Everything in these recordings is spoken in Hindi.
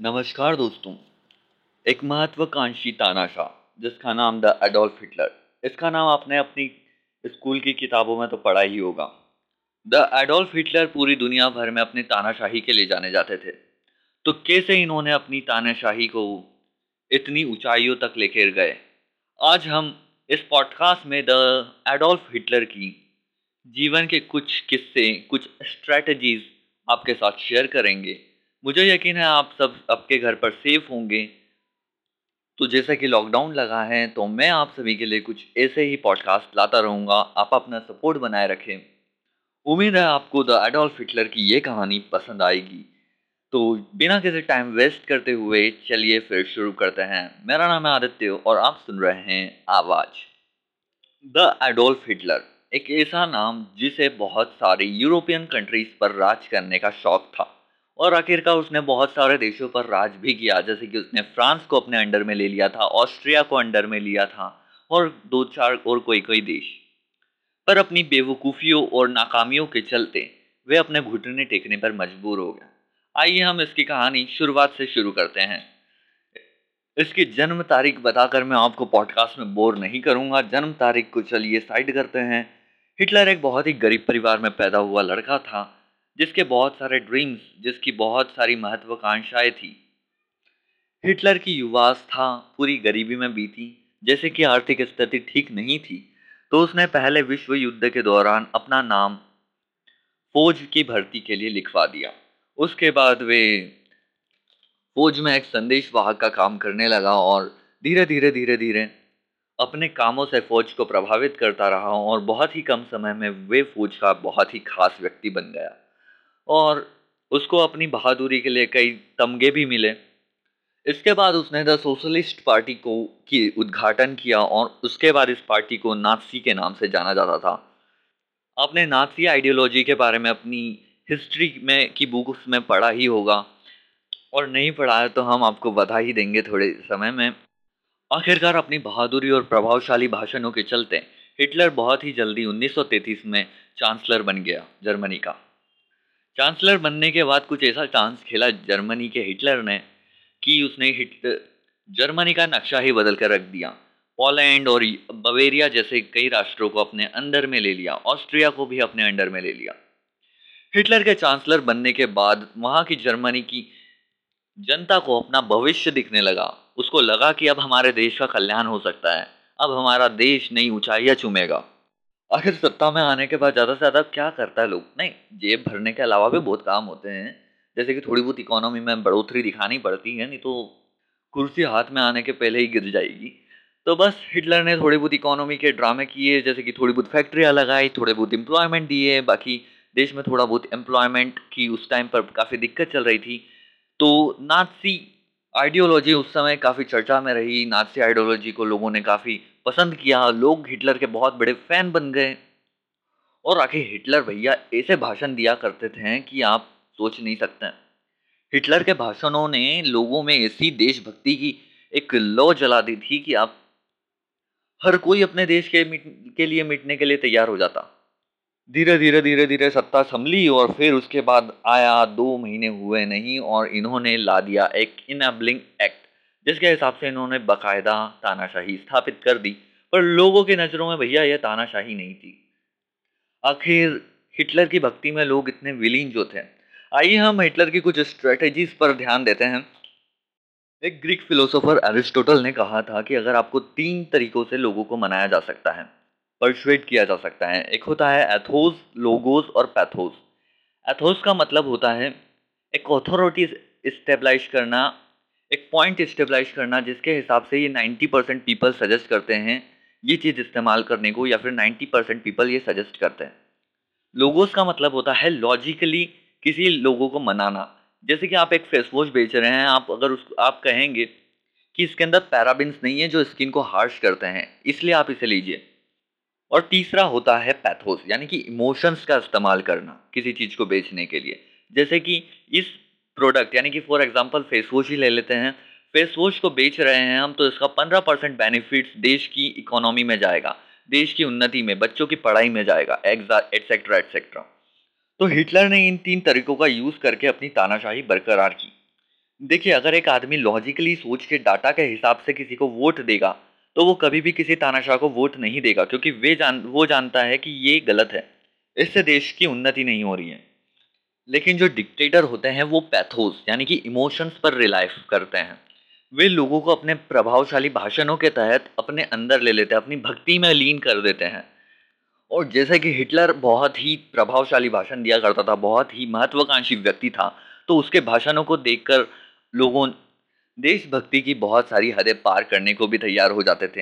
नमस्कार दोस्तों, एक महत्वाकांक्षी तानाशाह, जिसका नाम द एडोल्फ हिटलर। इसका नाम आपने अपनी स्कूल की किताबों में तो पढ़ा ही होगा। द एडोल्फ हिटलर पूरी दुनिया भर में अपनी तानाशाही के लिए जाने जाते थे। तो कैसे इन्होंने अपनी तानाशाही को इतनी ऊंचाइयों तक लेकर गए? आज हम इस पॉडकास्ट में द एडोल्फ हिटलर की जीवन के कुछ किस्से, कुछ स्ट्रैटेजीज आपके साथ शेयर करेंगे। मुझे यकीन है आप सब आपके घर पर सेफ़ होंगे। तो जैसा कि लॉकडाउन लगा है तो मैं आप सभी के लिए कुछ ऐसे ही पॉडकास्ट लाता रहूँगा। आप अपना सपोर्ट बनाए रखें। उम्मीद है आपको द एडोल्फ हिटलर की ये कहानी पसंद आएगी। तो बिना किसी टाइम वेस्ट करते हुए चलिए फिर शुरू करते हैं। मेरा नाम है आदित्य और आप सुन रहे हैं आवाज़। द एडोल्फ हिटलर एक ऐसा नाम जिसे बहुत सारी यूरोपियन कंट्रीज़ पर राज करने का शौक था। और आखिरकार उसने बहुत सारे देशों पर राज भी किया, जैसे कि उसने फ्रांस को अपने अंडर में ले लिया था, ऑस्ट्रिया को अंडर में लिया था, और दो चार और कोई कोई देश। पर अपनी बेवकूफ़ियों और नाकामियों के चलते, वे अपने घुटने टेकने पर मजबूर हो गए। आइए हम इसकी कहानी शुरुआत से शुरू करते हैं। इसकी जन्म तारीख बताकर मैं आपको पॉडकास्ट में बोर नहीं करूँगा। जन्म तारीख को चलिए साइड करते हैं। हिटलर एक बहुत ही गरीब परिवार में पैदा हुआ लड़का था। जिसके बहुत सारे ड्रीम्स जिसकी बहुत सारी महत्वाकांक्षाएँ थी। हिटलर की युवावस्था पूरी गरीबी में बीती, जैसे कि आर्थिक स्थिति ठीक नहीं थी तो उसने पहले विश्व युद्ध के दौरान अपना नाम फौज की भर्ती के लिए लिखवा दिया। उसके बाद वे फौज में एक संदेश वाहक का काम करने लगा और धीरे धीरे धीरे धीरे अपने कामों से फौज को प्रभावित करता रहा और बहुत ही कम समय में वे फौज का बहुत ही खास व्यक्ति बन गया। और उसको अपनी बहादुरी के लिए कई तमगे भी मिले। इसके बाद उसने द सोशलिस्ट पार्टी को, की उद्घाटन किया और उसके बाद इस पार्टी को नाथसी के नाम से जाना जाता था। आपने नाथसी आइडियोलॉजी के बारे में अपनी हिस्ट्री में की बुक में पढ़ा ही होगा। और नहीं पढ़ा है तो हम आपको बता ही देंगे थोड़े समय में। आखिरकार अपनी बहादुरी और प्रभावशाली भाषणों के चलते हिटलर बहुत ही जल्दी 1933 में चांसलर बन गया, जर्मनी का। चांसलर बनने के बाद कुछ ऐसा चांस खेला जर्मनी के हिटलर ने कि उसने हिट जर्मनी का नक्शा ही बदल कर रख दिया। पोलैंड और बवेरिया जैसे कई राष्ट्रों को अपने अंडर में ले लिया। ऑस्ट्रिया को भी अपने अंडर में ले लिया। हिटलर के चांसलर बनने के बाद वहाँ की जर्मनी की जनता को अपना भविष्य दिखने लगा। उसको लगा कि अब हमारे देश का कल्याण हो सकता है। अब हमारा देश नई ऊंचाइयाँ चूमेगा। आखिर सत्ता में आने के बाद ज़्यादा से ज़्यादा क्या करता है लोग? नहीं, जेब भरने के अलावा भी बहुत काम होते हैं। जैसे कि थोड़ी बहुत इकोनॉमी में बढ़ोतरी दिखानी पड़ती है, नहीं तो कुर्सी हाथ में आने के पहले ही गिर जाएगी। तो बस हिटलर ने थोड़ी बहुत इकोनॉमी के ड्रामे किए, जैसे कि थोड़ी बहुत फैक्ट्रियाँ लगाई, थोड़े बहुत एम्प्लॉयमेंट दिए, बाकी देश में थोड़ा बहुत एम्प्लॉयमेंट की उस टाइम पर काफ़ी दिक्कत चल रही थी। तो नाथसी आइडियोलॉजी उस समय काफ़ी चर्चा में रही नाथसी आइडियोलॉजी को लोगों ने काफ़ी पसंद किया, लोग हिटलर के बहुत बड़े फ़ैन बन गए। और आखिर हिटलर भैया ऐसे भाषण दिया करते थे कि आप सोच नहीं सकते। हिटलर के भाषणों ने लोगों में ऐसी देशभक्ति की एक लो जला दी थी कि आप हर कोई अपने देश के के लिए मिटने के लिए तैयार हो जाता। धीरे धीरे धीरे धीरे सत्ता संभली और फिर उसके बाद आया, दो महीने हुए नहीं और इन्होंने ला दिया एक इनेबलिंग एक्ट जिसके हिसाब से इन्होंने बाकायदा तानाशाही स्थापित कर दी। पर लोगों की नज़रों में भैया यह तानाशाही नहीं थी। आखिर हिटलर की भक्ति में लोग इतने विलीन जो थे? आइए हम हिटलर की कुछ स्ट्रेटजीज पर ध्यान देते हैं। एक ग्रीक फिलोसोफर एरिस्टोटल ने कहा था कि अगर आपको तीन तरीकों से लोगों को मनाया जा सकता है परसुएट किया जा सकता है। एक होता है एथोस लोगोस और पैथोस एथोस का मतलब होता है एक अथॉरिटी इस्टेब्लाइश करना, एक पॉइंट इस्टेब्लाइश करना, जिसके हिसाब से ये 90 परसेंट पीपल सजेस्ट करते हैं ये चीज़ इस्तेमाल करने को या फिर 90 परसेंट पीपल ये सजेस्ट करते हैं। लोगोस का मतलब होता है लॉजिकली किसी लोगों को मनाना। जैसे कि आप एक फेस वॉश बेच रहे हैं, आप अगर उस, आप कहेंगे कि इसके अंदर पैराबिन्स नहीं है जो स्किन को हार्श करते हैं, इसलिए आप इसे लीजिए। और तीसरा होता है पैथोस, यानी कि इमोशंस का इस्तेमाल करना किसी चीज़ को बेचने के लिए। जैसे कि इस प्रोडक्ट यानी कि फॉर एग्जांपल फेस वॉश ही ले लेते हैं। फेस वॉश को बेच रहे हैं हम तो इसका पंद्रह परसेंट बेनिफिट्स देश की इकोनॉमी में जाएगा, देश की उन्नति में, बच्चों की पढ़ाई में जाएगा एटसेट्रा एटसेट्रा तो हिटलर ने इन तीन तरीकों का यूज़ करके अपनी तानाशाही बरकरार की। देखिए, अगर एक आदमी लॉजिकली सोच के डाटा के हिसाब से किसी को वोट देगा तो वो कभी भी किसी तानाशाह को वोट नहीं देगा, क्योंकि वे जान, वो जानता है कि ये गलत है। इससे देश की उन्नति नहीं हो रही है। लेकिन जो डिक्टेटर होते हैं, वो पैथोस यानी कि इमोशंस पर रिलाइफ करते हैं। वे लोगों को अपने प्रभावशाली भाषणों के तहत अपने अंदर ले लेते हैं, अपनी भक्ति में लीन कर देते हैं। और जैसे कि हिटलर बहुत ही प्रभावशाली भाषण दिया करता था, बहुत ही महत्वाकांक्षी व्यक्ति था तो उसके भाषणों को देखकर लोगों देशभक्ति की बहुत सारी हदें पार करने को भी तैयार हो जाते थे।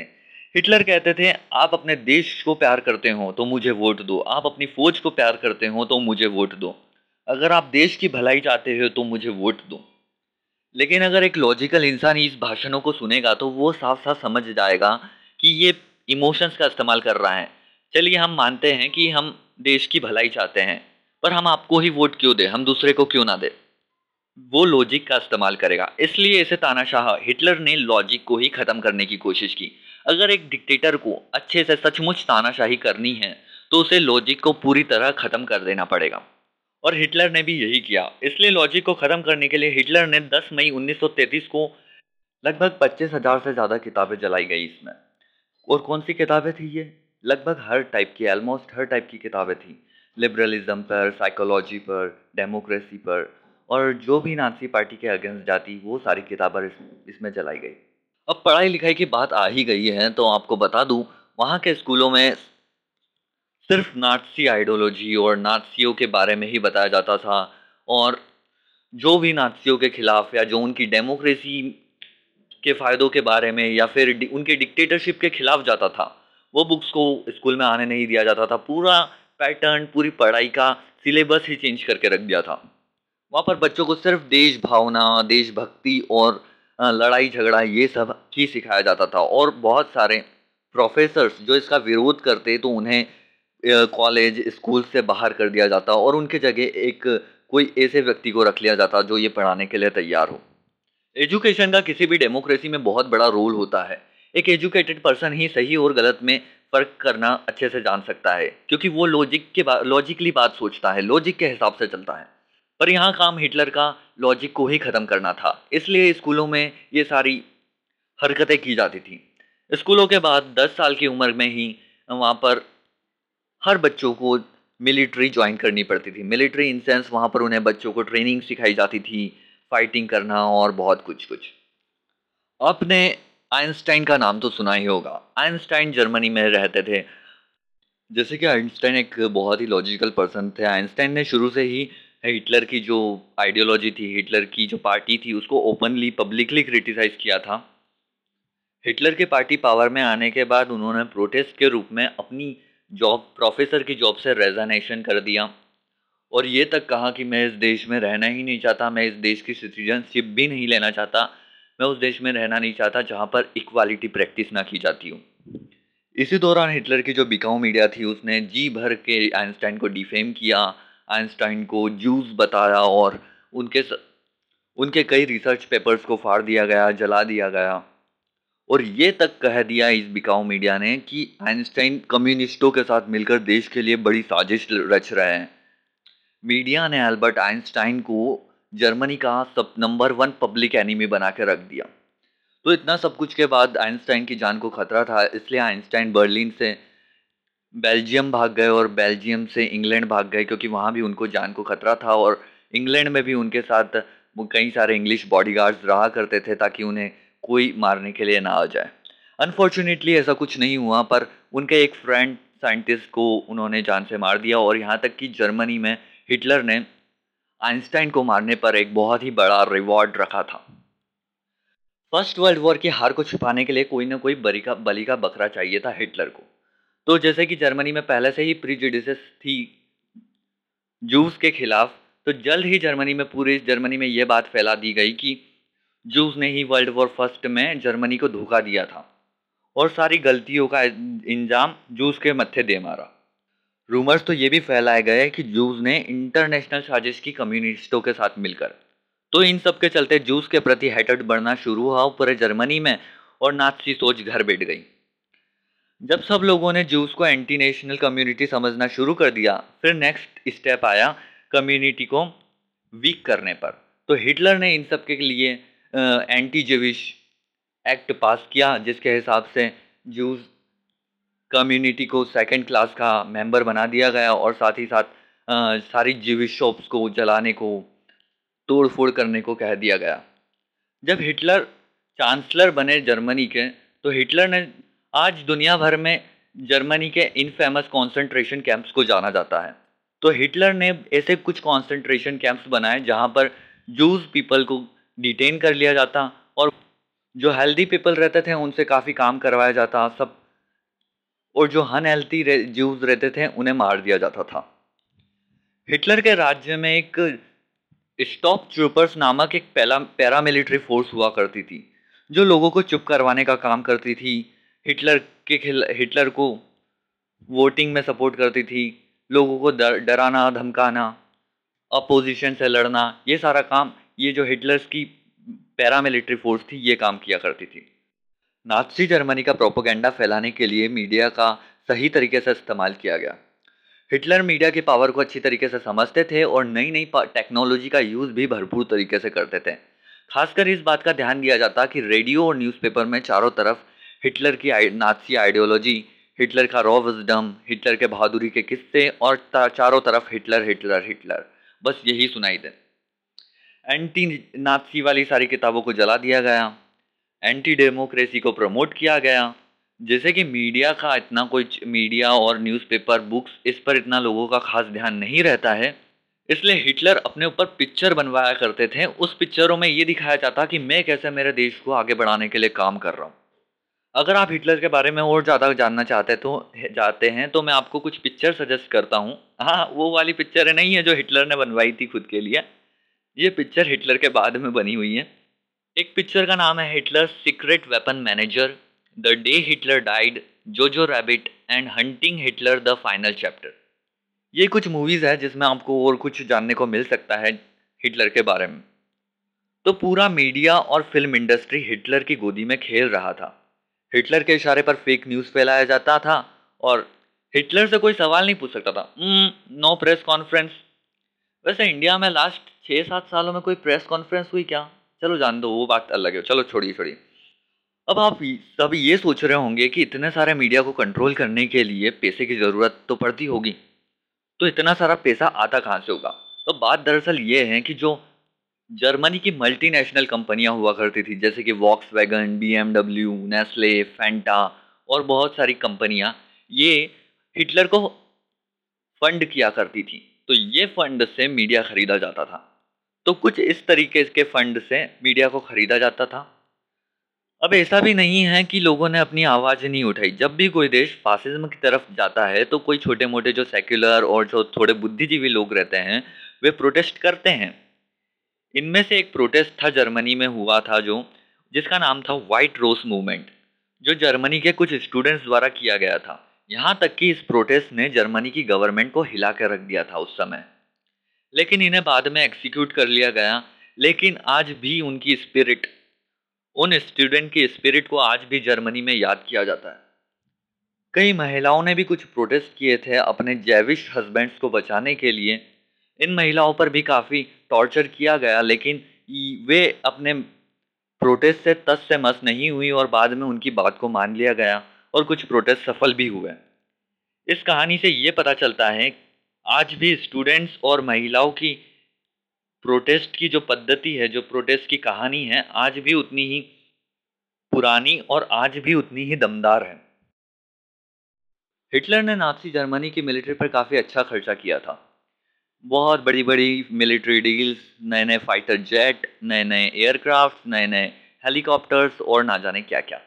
हिटलर कहते थे, आप अपने देश को प्यार करते हो तो मुझे वोट दो। आप अपनी फौज को प्यार करते हो तो मुझे वोट दो। अगर आप देश की भलाई चाहते हो तो मुझे वोट दो। लेकिन अगर एक लॉजिकल इंसान इस भाषणों को सुनेगा तो वो साफ़ साफ़ समझ जाएगा कि ये इमोशंस का इस्तेमाल कर रहा है। चलिए, हम मानते हैं कि हम देश की भलाई चाहते हैं, पर हम आपको ही वोट क्यों दें? हम दूसरे को क्यों ना दें? वो लॉजिक का इस्तेमाल करेगा। इसलिए इसे तानाशाह हिटलर ने लॉजिक को ही ख़त्म करने की कोशिश की। अगर एक डिक्टेटर को अच्छे से सचमुच तानाशाही करनी है तो उसे लॉजिक को पूरी तरह ख़त्म कर देना पड़ेगा। और हिटलर ने भी यही किया। इसलिए लॉजिक को ख़त्म करने के लिए हिटलर ने 10 मई 1933 को लगभग पच्चीस हज़ार से ज़्यादा किताबें जलाई गई इसमें। और कौन सी किताबें थी ये? लगभग हर टाइप की ऑलमोस्ट हर टाइप की किताबें थी। लिबरलिज्म पर साइकोलॉजी पर डेमोक्रेसी पर और जो भी नाथसी पार्टी के अगेंस्ट जाती वो सारी किताबें इस, इसमें चलाई गई। अब पढ़ाई लिखाई की बात आ ही गई है तो आपको बता दूँ वहाँ के स्कूलों में सिर्फ़ नाथसी आइडियोलॉजी और नाथसियों के बारे में ही बताया जाता था और जो भी नाथसियों के खिलाफ या जो उनकी डेमोक्रेसी के फ़ायदों के बारे में या फिर उनके डिक्टेटरशिप के खिलाफ जाता था वो बुक्स को स्कूल में आने नहीं दिया जाता था। पूरा पैटर्न पूरी पढ़ाई का सिलेबस ही चेंज करके रख दिया था। वहाँ पर बच्चों को सिर्फ़ देश भावना देशभक्ति और लड़ाई झगड़ा ये सब ही सिखाया जाता था। और बहुत सारे प्रोफेसर्स जो इसका विरोध करते तो उन्हें कॉलेज स्कूल से बाहर कर दिया जाता और उनके जगह एक कोई ऐसे व्यक्ति को रख लिया जाता जो ये पढ़ाने के लिए तैयार हो। एजुकेशन का किसी भी डेमोक्रेसी में बहुत बड़ा रोल होता है। एक एजुकेटेड पर्सन ही सही और गलत में फ़र्क करना अच्छे से जान सकता है, क्योंकि वो लॉजिक के बा लॉजिकली बात सोचता है लॉजिक के हिसाब से चलता है। पर यहाँ काम हिटलर का लॉजिक को ही ख़त्म करना था। इसलिए स्कूलों में ये सारी हरकतें की जाती थी। स्कूलों के बाद 10 साल की उम्र में ही वहाँ पर हर बच्चों को मिलिट्री ज्वाइन करनी पड़ती थी। मिलिट्री इन सेंस वहाँ पर उन्हें बच्चों को ट्रेनिंग सिखाई जाती थी फाइटिंग करना और बहुत कुछ कुछ आपने आइंस्टाइन का नाम तो सुना ही होगा। आइंस्टाइन जर्मनी में रहते थे। जैसे कि आइंस्टाइन एक बहुत ही लॉजिकल पर्सन थे। आइंस्टाइन ने शुरू से ही हिटलर की जो आइडियोलॉजी थी, हिटलर की जो पार्टी थी, उसको ओपनली पब्लिकली क्रिटिसाइज किया था। हिटलर के पार्टी पावर में आने के बाद उन्होंने प्रोटेस्ट के रूप में अपनी जॉब प्रोफेसर की जॉब से रेजानेशन कर दिया। और ये तक कहा कि मैं इस देश में रहना ही नहीं चाहता, मैं इस देश की सिटीजनशिप भी नहीं लेना चाहता, मैं उस देश में रहना नहीं चाहता जहाँ पर इक्वालिटी प्रैक्टिस ना की जाती हो। इसी दौरान हिटलर की जो बिकाऊ मीडिया थी, उसने जी भर के आइंस्टाइन को डिफेम किया आइंस्टाइन को जूस बताया और उनके स... उनके कई रिसर्च पेपर्स को फाड़ दिया गया, जला दिया गया। और ये तक कह दिया इस बिकाऊ मीडिया ने कि आइंस्टाइन कम्युनिस्टों के साथ मिलकर देश के लिए बड़ी साजिश रच रहे हैं। मीडिया ने अल्बर्ट आइंस्टाइन को जर्मनी का सब नंबर वन पब्लिक एनिमी बना के रख दिया। तो इतना सब कुछ के बाद आइंस्टाइन की जान को खतरा था, इसलिए आइंस्टाइन बर्लिन से बेल्जियम भाग गए और बेल्जियम से इंग्लैंड भाग गए, क्योंकि वहाँ भी उनको जान को खतरा था और इंग्लैंड में भी उनके साथ कई सारे इंग्लिश बॉडीगार्ड्स रहा करते थे ताकि उन्हें कोई मारने के लिए ना आ जाए। अनफॉर्चुनेटली ऐसा कुछ नहीं हुआ, पर उनके एक फ्रेंड साइंटिस्ट को उन्होंने जान से मार दिया और यहाँ तक कि जर्मनी में हिटलर ने आइंस्टाइन को मारने पर एक बहुत ही बड़ा रिवॉर्ड रखा था। फ़र्स्ट वर्ल्ड वॉर की हार को छुपाने के लिए कोई ना कोई बरी का, बली का बकरा चाहिए था हिटलर को। तो जैसे कि जर्मनी में पहले से ही प्रीजुडिस थी जूस के खिलाफ तो जल्द ही जर्मनी में पूरी जर्मनी में ये बात फैला दी गई कि जूस ने ही वर्ल्ड वॉर फ़र्स्ट में जर्मनी को धोखा दिया था और सारी गलतियों का इंजाम जूस के मत्थे दे मारा। रूमर्स तो ये भी फैलाए गए कि जूस ने इंटरनेशनल साजिश की कम्युनिस्टों के साथ मिलकर। तो इन सब के चलते जूस के प्रति हेटेड बढ़ना शुरू हुआ पूरे जर्मनी में और नाथसी सोच घर बैठ गई। जब सब लोगों ने जूस को एंटी नेशनल कम्युनिटी समझना शुरू कर दिया फिर नेक्स्ट स्टेप आया कम्युनिटी को वीक करने पर। तो हिटलर ने इन सब के लिए एंटी जेविश एक्ट पास किया जिसके हिसाब से जूस कम्युनिटी को सेकंड क्लास का मेंबर बना दिया गया और साथ ही साथ आ, सारी जीविश शॉप्स को जलाने को तोड़ फोड़ करने को कह दिया गया। जब हिटलर चांसलर बने जर्मनी के तो हिटलर ने आज दुनिया भर में जर्मनी के इन फ़ेमस कॉन्सेंट्रेशन कैंप्स को जाना जाता है। तो हिटलर ने ऐसे कुछ कॉन्सेंट्रेशन कैंप्स बनाए जहाँ पर जूस पीपल को डिटेन कर लिया जाता और जो हेल्दी पीपल रहते थे, उनसे काफ़ी काम करवाया जाता, सब और जो अनहेल्थी जूस रहते थे, उन्हें मार दिया जाता था। हिटलर के राज्य में एक स्टॉप ट्रूपर्स नामक एक पैरा पैरामिलिट्री फोर्स हुआ करती थी, जो लोगों को चुप करवाने का काम करती थी हिटलर के खिल, हिटलर को वोटिंग में सपोर्ट करती थी, लोगों को डर, डराना, धमकाना अपोजिशन से लड़ना, ये सारा काम, ये जो हिटलर्स की पैरामिलिट्री फोर्स थी, ये काम किया करती थी। नाथसी जर्मनी का प्रोपोगेंडा फैलाने के लिए मीडिया का सही तरीके से इस्तेमाल किया गया। हिटलर मीडिया की पावर को अच्छी तरीके से समझते थे और नई नई टेक्नोलॉजी का यूज़ भी भरपूर तरीके से करते थे। खासकर इस बात का ध्यान दिया जाता कि रेडियो और न्यूज़पेपर में चारों तरफ़ हिटलर की नाथसी आइडियोलॉजी हिटलर का रॉ विजडम हिटलर के बहादुरी के किस्से और चारों तरफ़ हिटलर हिटलर हिटलर। बस यही सुनाई दे। एंटी नाथसी वाली सारी किताबों को जला दिया गया। एंटी डेमोक्रेसी को प्रमोट किया गया। जैसे कि मीडिया का इतना कोई मीडिया और न्यूज़पेपर बुक्स इस पर इतना लोगों का खास ध्यान नहीं रहता है। इसलिए हिटलर अपने ऊपर पिक्चर बनवाया करते थे। उस पिक्चरों में ये दिखाया जाता कि मैं कैसे मेरे देश को आगे बढ़ाने के लिए काम कर रहा हूँ। अगर आप हिटलर के बारे में और ज़्यादा जानना चाहते तो जाते हैं तो मैं आपको कुछ पिक्चर सजेस्ट करता हूँ। हाँ वो वाली पिक्चर नहीं है जो हिटलर ने बनवाई थी खुद के लिए। ये पिक्चर हिटलर के बाद में बनी हुई है। एक पिक्चर का नाम है Hitler secret weapon manager the day Hitler died Jojo Rabbit and hunting Hitler the final chapter ये कुछ मूवीज़ है जिसमें आपको और कुछ जानने को मिल सकता है हिटलर के बारे में। तो पूरा मीडिया और फ़िल्म इंडस्ट्री हिटलर की गोदी में खेल रहा था। हिटलर के इशारे पर फेक न्यूज़ फैलाया जाता था और हिटलर से कोई सवाल नहीं पूछ सकता था। नो प्रेस कॉन्फ्रेंस वैसे इंडिया में लास्ट छः सात सालों में कोई प्रेस कॉन्फ्रेंस हुई क्या? चलो जान दो, वो बात अलग है। चलो छोड़िए छोड़िए। अब आप सभी ये सोच रहे होंगे कि इतने सारे मीडिया को कंट्रोल करने के लिए पैसे की ज़रूरत तो पड़ती होगी। तो इतना सारा पैसा आता कहाँ से होगा? तो बात दरअसल ये है कि जो जर्मनी की मल्टीनेशनल कंपनियाँ हुआ करती थी, जैसे कि Volkswagen B MW Nestle Fanta और बहुत सारी कंपनियाँ, ये हिटलर को फंड किया करती थी। तो ये फंड से मीडिया खरीदा जाता था। तो कुछ इस तरीके के फंड से मीडिया को खरीदा जाता था। अब ऐसा भी नहीं है कि लोगों ने अपनी आवाज़ नहीं उठाई। जब भी कोई देश फासिज्म की तरफ़ जाता है तो कोई छोटे मोटे जो सेक्युलर और जो थोड़े बुद्धिजीवी लोग रहते हैं, वे प्रोटेस्ट करते हैं। इनमें से एक प्रोटेस्ट था जर्मनी में हुआ था जो, जिसका नाम था वाइट रोज मूवमेंट जो जर्मनी के कुछ स्टूडेंट्स द्वारा किया गया था। यहाँ तक कि इस प्रोटेस्ट ने जर्मनी की गवर्नमेंट को हिला कर रख दिया था उस समय। लेकिन इन्हें बाद में एक्सिक्यूट कर लिया गया, लेकिन आज भी उनकी स्पिरिट उन स्टूडेंट की स्पिरिट को आज भी जर्मनी में याद किया जाता है। कई महिलाओं ने भी कुछ प्रोटेस्ट किए थे अपने जैविश हस्बैंड्स को बचाने के लिए। इन महिलाओं पर भी काफ़ी टॉर्चर किया गया, लेकिन वे अपने प्रोटेस्ट से तस से मस नहीं हुई और बाद में उनकी बात को मान लिया गया और कुछ प्रोटेस्ट सफल भी हुए। इस कहानी से ये पता चलता है, आज भी स्टूडेंट्स और महिलाओं की प्रोटेस्ट की जो पद्धति है, जो प्रोटेस्ट की कहानी है, आज भी उतनी ही पुरानी और आज भी उतनी ही दमदार है। हिटलर ने नाथसी जर्मनी की मिलिट्री पर काफ़ी अच्छा खर्चा किया था। बहुत बड़ी बड़ी मिलिट्री डील्स नए नए फाइटर जेट नए नए एयरक्राफ्ट नए नए हेलीकॉप्टर्स और ना जाने क्या क्या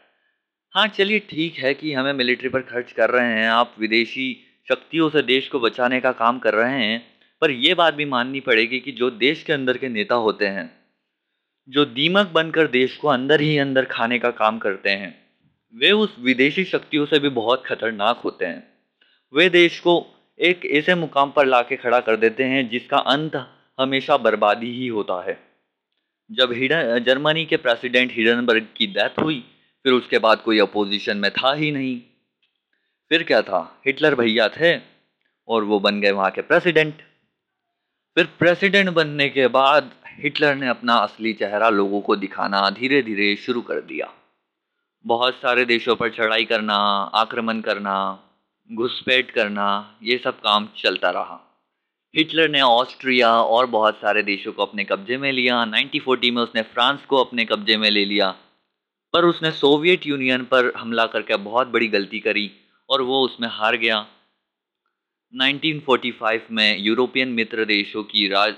हाँ चलिए ठीक है कि हमें मिलिट्री पर खर्च कर रहे हैं, आप विदेशी शक्तियों से देश को बचाने का काम कर रहे हैं, पर यह बात भी माननी पड़ेगी कि जो देश के अंदर के नेता होते हैं, जो दीमक बनकर देश को अंदर ही अंदर खाने का काम करते हैं, वे उस विदेशी शक्तियों से भी बहुत खतरनाक होते हैं। वे देश को एक ऐसे मुकाम पर ला खड़ा कर देते हैं जिसका अंत हमेशा बर्बादी ही होता है। जब हिडन जर्मनी के प्रेसिडेंट हिडनबर्ग की डेथ हुई, फिर उसके बाद कोई अपोजिशन में था ही नहीं। फिर क्या था? हिटलर भैया थे और वो बन गए वहाँ के प्रेसिडेंट। फिर प्रेसिडेंट बनने के बाद हिटलर ने अपना असली चेहरा लोगों को दिखाना धीरे धीरे शुरू कर दिया। बहुत सारे देशों पर चढ़ाई करना, आक्रमण करना घुसपैठ करना, ये सब काम चलता रहा। हिटलर ने ऑस्ट्रिया और बहुत सारे देशों को अपने कब्जे में लिया। 1940 में उसने फ्रांस को अपने कब्जे में ले लिया। पर उसने सोवियत यूनियन पर हमला करके बहुत बड़ी गलती करी और वो उसमें हार गया। 1945 में यूरोपियन मित्र देशों की राज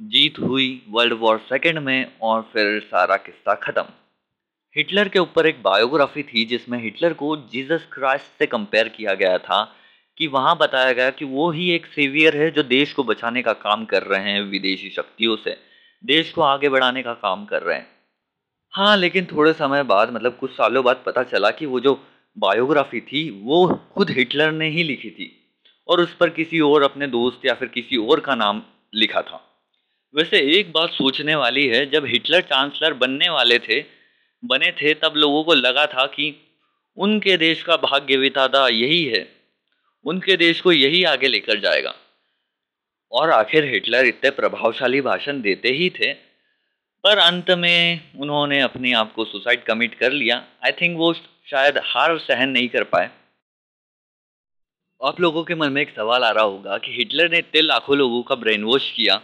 जीत हुई। वर्ल्ड वॉर सेकेंड में और फिर सारा किस्सा ख़त्म। हिटलर के ऊपर एक बायोग्राफी थी जिसमें हिटलर को जीसस क्राइस्ट से कंपेयर किया गया था कि वहाँ बताया गया कि वो ही एक सेवियर है जो देश को बचाने का काम कर रहे हैं विदेशी शक्तियों से, देश को आगे बढ़ाने का काम कर रहे हैं। हाँ लेकिन थोड़े समय बाद मतलब कुछ सालों बाद पता चला कि वो जो बायोग्राफी थी, वो खुद हिटलर ने ही लिखी थी और उस पर किसी और अपने दोस्त या फिर किसी और का नाम लिखा था। वैसे एक बात सोचने वाली है, जब हिटलर चांसलर बनने वाले थे बने थे, तब लोगों को लगा था कि उनके देश का भाग्य विधाता यही है। उनके देश को यही आगे लेकर जाएगा। और आखिर हिटलर इतने प्रभावशाली भाषण देते ही थे, पर अंत में उन्होंने अपने आप को सुसाइड कमिट कर लिया। आई थिंक वो शायद हार सहन नहीं कर पाए। आप लोगों के मन में एक सवाल आ रहा होगा कि हिटलर ने इतने लाखों लोगों का ब्रेन वॉश किया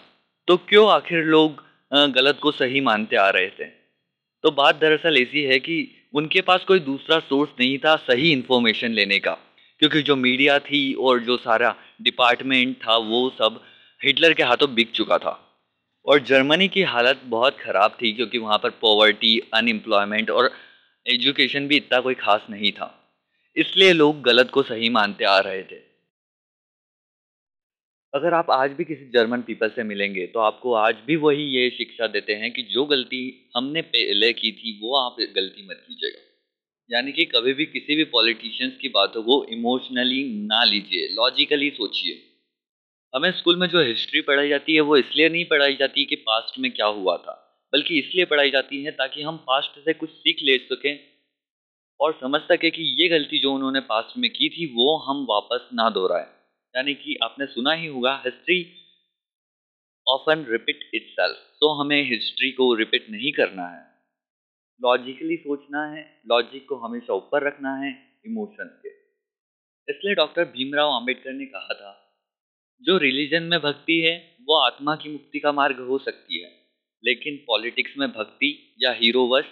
तो क्यों आखिर लोग गलत को सही मानते आ रहे थे? तो बात दरअसल ऐसी है कि उनके पास कोई दूसरा सोर्स नहीं था सही इन्फॉर्मेशन लेने का। क्योंकि जो मीडिया थी और जो सारा डिपार्टमेंट था, वो सब हिटलर के हाथों बिक चुका था। और जर्मनी की हालत बहुत ख़राब थी, क्योंकि वहाँ पर पॉवर्टी अनएम्प्लॉयमेंट और एजुकेशन भी इतना कोई खास नहीं था। इसलिए लोग गलत को सही मानते आ रहे थे। अगर आप आज भी किसी जर्मन पीपल से मिलेंगे तो आपको आज भी वही ये शिक्षा देते हैं कि जो गलती हमने पहले की थी, वो आप गलती मत कीजिएगा। यानी कि कभी भी किसी भी पॉलिटिशियंस की बातों को इमोशनली ना लीजिए लॉजिकली सोचिए। हमें स्कूल में जो हिस्ट्री पढ़ाई जाती है, वो इसलिए नहीं पढ़ाई जाती कि पास्ट में क्या हुआ था, बल्कि इसलिए पढ़ाई जाती है ताकि हम पास्ट से कुछ सीख ले सकें और समझ सके कि ये गलती जो उन्होंने पास्ट में की थी, वो हम वापस ना दोहराएँ। यानी कि आपने सुना ही होगा हिस्ट्री ऑफन रिपीट इट तो हमें हिस्ट्री को रिपीट नहीं करना है। लॉजिकली सोचना है लॉजिक को हमेशा ऊपर रखना है इमोशंस के। इसलिए डॉक्टर भीमराव अंबेडकर ने कहा था, जो रिलीजन में भक्ति है, वो आत्मा की मुक्ति का मार्ग हो सकती है। लेकिन पॉलिटिक्स में भक्ति या हीरोवश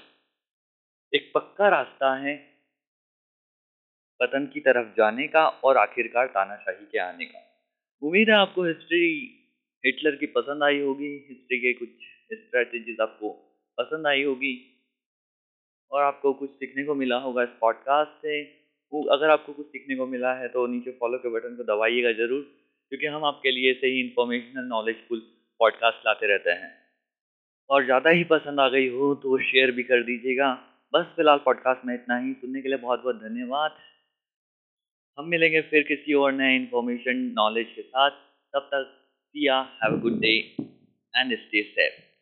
एक पक्का रास्ता है पतन की तरफ़ जाने का और आखिरकार तानाशाही के आने का। उम्मीद है आपको हिस्ट्री हिटलर की पसंद आई होगी। हिस्ट्री के कुछ स्ट्रेटजीज आपको पसंद आई होगी। और आपको कुछ सीखने को मिला होगा इस पॉडकास्ट से। वो अगर आपको कुछ सीखने को मिला है तो नीचे फॉलो के बटन को दबाइएगा ज़रूर, क्योंकि हम आपके लिए सही इंफॉर्मेशनल नॉलेजफुल पॉडकास्ट लाते रहते हैं। और ज़्यादा ही पसंद आ गई हो तो शेयर भी कर दीजिएगा। बस फ़िलहाल पॉडकास्ट में इतना ही। सुनने के लिए बहुत बहुत धन्यवाद। हम मिलेंगे फिर किसी और नए इन्फॉर्मेशन नॉलेज के साथ। तब तक see ya have a good day and stay safe